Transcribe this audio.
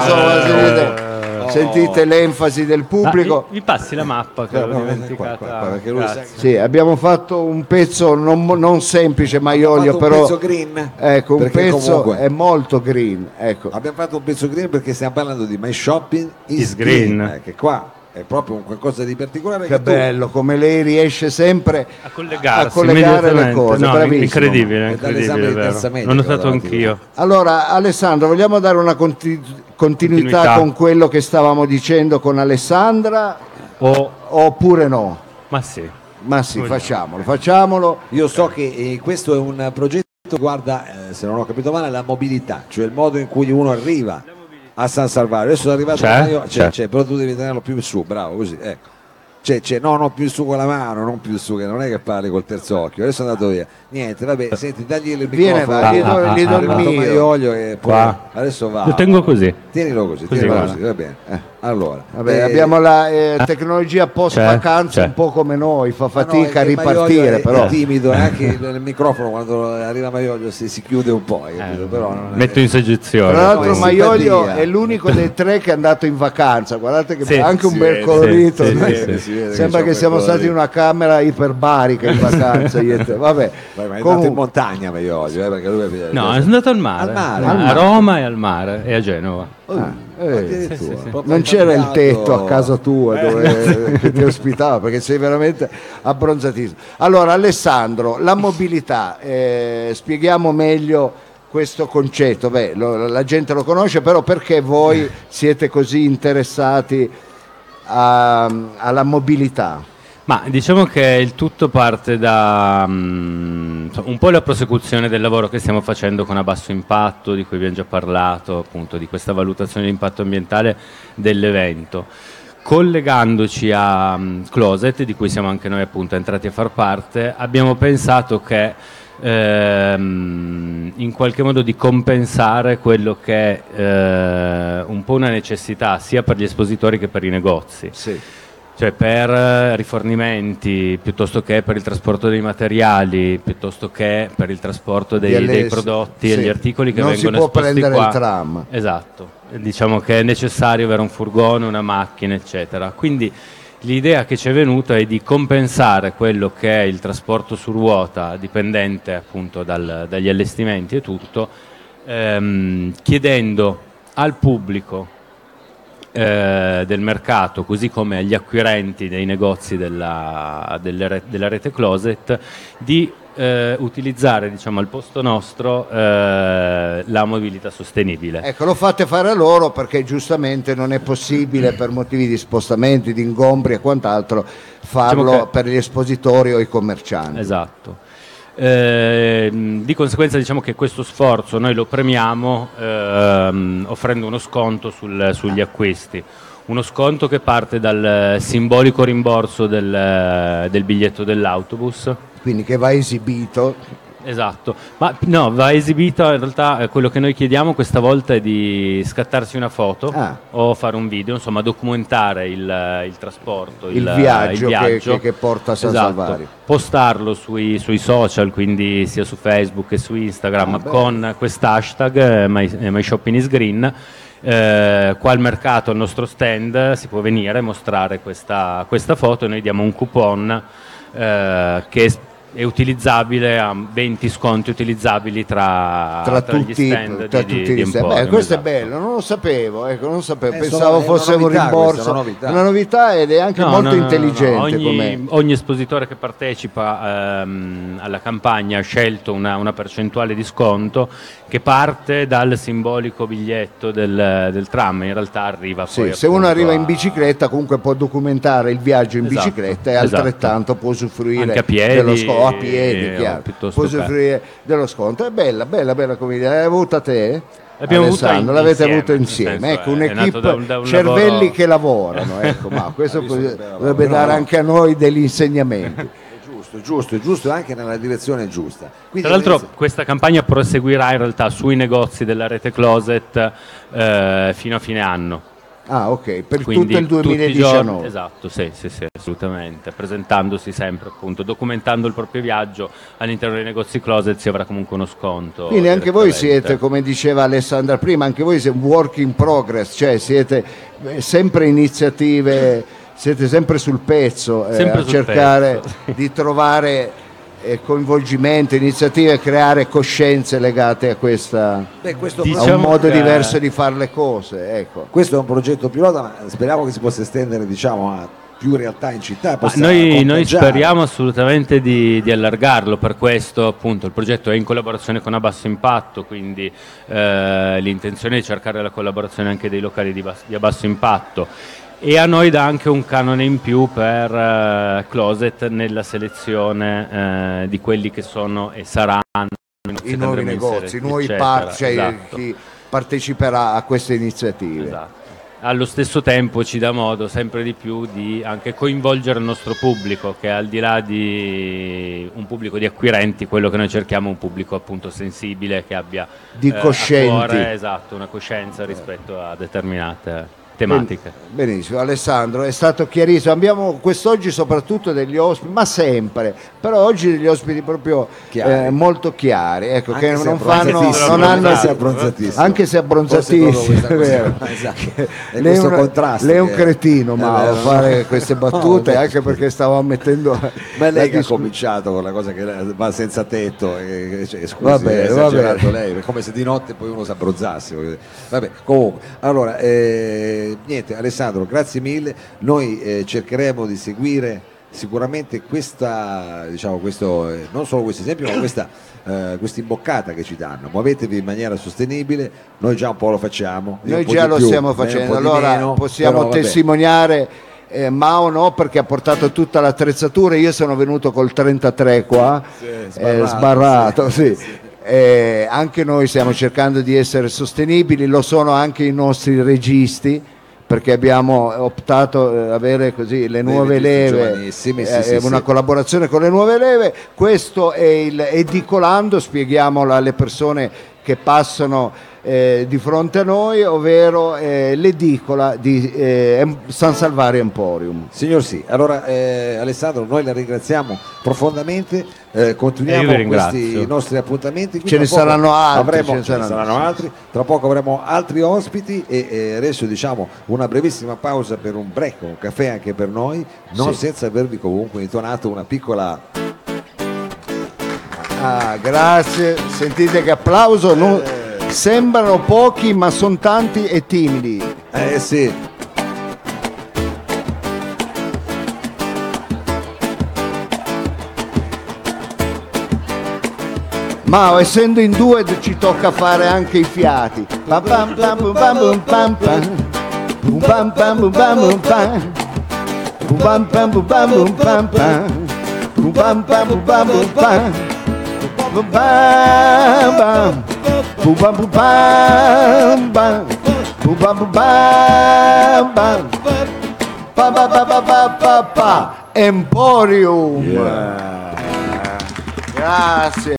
sentite, sentite l'enfasi del pubblico. Ah, mi, mi passi la mappa che Qua, l'ho qua, dimenticata. qua, qua, Grazie. Sì, abbiamo fatto un pezzo non, non semplice, Maiolio, un però pezzo green, ecco, un pezzo comunque- è molto green. Ecco. Abbiamo fatto un pezzo green perché stiamo parlando di My Shopping is, Is green. eh, che qua è proprio un qualcosa di particolare Che tu- bello, come lei riesce sempre A a collegare le cose. No, bravissimo. incredibile, incredibile, media L'ho che notato anch'io. Allora, Alessandro, vogliamo dare una conti- continuità, Continuità. con quello che stavamo dicendo con Alessandra O, oppure no? ma sì. Ma sì, Vogliamo. facciamolo, facciamolo. Io so che eh, questo è un progetto che riguarda, eh, se non ho capito male, la mobilità, cioè il modo in cui uno arriva a San Salvario. Adesso è arrivato C'è? Maio- c'è, C'è. c'è, però tu devi tenerlo più in su, bravo, così, ecco. C'è, c'è, no, no, più in su con la mano, non più in su, che non è che parli col terzo occhio. Adesso è andato via. Niente, vabbè, senti, dagli il Viene, microfono. va, gli do- Ah, gli do ah, il mio. E adesso va. Lo tengo così. Tienilo così, Così, tienilo guarda. così, va bene. Eh, allora, Vabbè, eh, abbiamo la eh, tecnologia post vacanza un po' come noi, fa no, fatica è a ripartire, è, però. è timido, e anche il, microfono quando arriva Maiolio si, si chiude un po'? Eh, Però non è- metto in soggezione. Tra l'altro simpatia. è l'unico dei tre che è andato in vacanza, guardate che Sì, anche un bel colorito. che Sembra che siamo stati in una camera iperbarica in vacanza. io te. Vabbè, Vai, ma è andato in montagna Maiolio, eh, perché lui è No, andato al mare. Al mare? a. Roma e al mare e a Genova. Ah, eh, Addirittura, sì, sì. proprio non c'era il tetto a casa tua dove che ti ospitava perché sei veramente abbronzatissimo. Allora Alessandro, la mobilità, eh, spieghiamo meglio questo concetto. Beh, lo- la gente lo conosce, però perché voi siete così interessati a- alla mobilità? Ma diciamo che il tutto parte da insomma, un po' la prosecuzione del lavoro che stiamo facendo con a basso impatto, di cui abbiamo già parlato, appunto di questa valutazione di impatto ambientale dell'evento. Collegandoci a mm, Closet, di cui siamo anche noi appunto entrati a far parte, abbiamo pensato che ehm, in qualche modo di compensare quello che è eh, un po' una necessità sia per gli espositori che per i negozi. Sì. Cioè per eh, rifornimenti, piuttosto che per il trasporto dei materiali, piuttosto che per il trasporto dei, dei prodotti e sì. gli articoli che Non si vengono può esposti prendere qua. il tram. Esatto, diciamo che è necessario avere un furgone, una macchina, eccetera. Quindi l'idea che ci è venuta è di compensare quello che è il trasporto su ruota dipendente appunto dal- dagli allestimenti e tutto, ehm, chiedendo al pubblico eh, del mercato, così come agli acquirenti dei negozi della, delle della rete Closet, di eh, utilizzare diciamo, al posto nostro eh, la mobilità sostenibile. Ecco, lo fate fare a loro perché giustamente non è possibile per motivi di spostamenti, di ingombri e quant'altro farlo Diciamo che- per gli espositori o i commercianti. Esatto. Ehm, di conseguenza diciamo che questo sforzo noi lo premiamo ehm, offrendo uno sconto sul- sugli acquisti, uno sconto che parte dal simbolico rimborso del, del biglietto dell'autobus. Quindi che va esibito. Esatto, ma no, va esibito in realtà eh, quello che noi chiediamo questa volta è di scattarsi una foto Ah. o fare un video, insomma documentare il, il trasporto, Il viaggio che- che- che porta a San Esatto. Salvario. Postarlo sui, sui social, quindi sia su Facebook che su Instagram Ah, con quest'hashtag eh, my, eh, my shopping is green. Eh, qua al mercato, al nostro stand, si può venire e mostrare questa, questa foto e noi diamo un coupon eh, che è, utilizzabile a 20 sconti utilizzabili tra, tra, tra gli tutti, stand tra di, tutti di gli stand. Beh, questo esatto. è bello, non lo sapevo, ecco, non lo sapevo. Eh, pensavo fosse un rimborso. una novità. Una novità ed è anche No, molto no, no, no, no. intelligente. Ogni, ogni espositore che partecipa ehm, alla campagna ha scelto una, una percentuale di sconto che parte dal simbolico biglietto del, del tram, in realtà arriva Sì, poi se uno arriva a- in bicicletta comunque può documentare il viaggio in Esatto, bicicletta e esatto. altrettanto può usufruire Anche a piedi, dello sconto, o a piedi, eh, chiaro, usufruire dello sconto. È bella, bella, bella come idea. L'hai avuta te? L'abbiamo avuta Alessandro, in- l'avete insieme, avuto insieme, senso, ecco è un'equipe da un- da un cervelli lavoro- che lavorano, ecco, ma questo dovrebbe dare anche a noi degli insegnamenti. È giusto, è giusto, è giusto anche nella direzione giusta. Quindi Tra l'altro questo- questa campagna proseguirà in realtà sui negozi della rete Closet eh, fino a fine anno. Ah, ok, per Quindi tutto il tutti i 2019. giorni- esatto, sì, sì, sì, assolutamente. Presentandosi sempre, appunto, documentando il proprio viaggio all'interno dei negozi closet si avrà comunque uno sconto. Quindi anche voi siete, come diceva Alessandra prima, anche voi siete work in progress, cioè siete eh, sempre iniziative, siete sempre sul pezzo eh, Sempre a sul cercare pezzo. di trovare coinvolgimento, iniziative, creare coscienze legate a, questa, Beh, questo, a un Diciamo modo che- diverso di fare le cose. Ecco. questo è un progetto pilota, ma speriamo che si possa estendere diciamo, a più realtà in città. Noi, noi speriamo assolutamente di, di allargarlo, per questo appunto il progetto è in collaborazione con A Basso Impatto, quindi eh, l'intenzione è cercare la collaborazione anche dei locali di, bas- di A Basso Impatto e a noi dà anche un canone in più per eh, Closet nella selezione eh, di quelli che sono e saranno I nuovi negozi, i nuovi cioè Esatto. chi parteciperà a queste iniziative. Esatto. Allo stesso tempo ci dà modo sempre di più di anche coinvolgere il nostro pubblico, che al di là di un pubblico di acquirenti, quello che noi cerchiamo è un pubblico appunto sensibile, che abbia Di eh, cuore, esatto, una coscienza rispetto a determinate tematiche. Benissimo, Alessandro, è stato chiarissimo. Abbiamo quest'oggi soprattutto degli ospiti, ma sempre, però oggi degli ospiti proprio Chiari. eh, molto chiari, ecco, Anche che non fanno, non hanno anche se abbronzatissimo. anche se abbronzatissimo, Forse proprio questa è vero. cosa- esatto. Lei un- contrasto lei è un cretino, ma a fare queste battute, No, anche perché stavamo mettendo Ma lei che ha cominciato con la cosa che va senza tetto, e, cioè, scusi, Va bene, è va esagerato bene. lei, come se di notte poi uno si abbronzasse. Vabbè, comunque, allora, eh, niente, Alessandro, grazie mille, noi eh, cercheremo di seguire sicuramente questa, diciamo, questo, eh, non solo questo esempio, ma questa eh, questa imboccata che ci danno. Muovetevi in maniera sostenibile, noi già un po' lo facciamo. Noi già lo più, stiamo un facendo, allora meno, possiamo testimoniare eh, Mao no perché ha portato tutta l'attrezzatura, io sono venuto col 33 qua, Sì, eh, sbarrato, sbarrato, sì, sì. Eh, anche noi stiamo cercando di essere sostenibili, lo sono anche i nostri registi perché abbiamo optato ad avere così le nuove leve, giovanissimi, sì, eh, sì, una sì. collaborazione con le nuove leve, questo è il Edicolando, spieghiamolo alle persone che passano eh, di fronte a noi, ovvero eh, l'edicola di eh, San Salvario Emporium. Signor sì, allora eh, Alessandro noi la ringraziamo profondamente, eh, continuiamo E ringrazio. questi nostri appuntamenti. Ce ne saranno altri, avremo- ce ne ce ne saranno, altri, tra poco avremo altri ospiti e, e adesso diciamo una brevissima pausa per un break, un caffè anche per noi, non Sì. senza avervi comunque intonato una piccola... Ah, grazie, sentite che applauso, non- sembrano pochi ma sono tanti e timidi. Eh sì, Ma essendo in due ci tocca fare anche i fiati. Pam ba ba boo ba boo ba ba boo ba boo ba ba ba ba ba ba ba ba ba Emporium. Yeah. Grazie.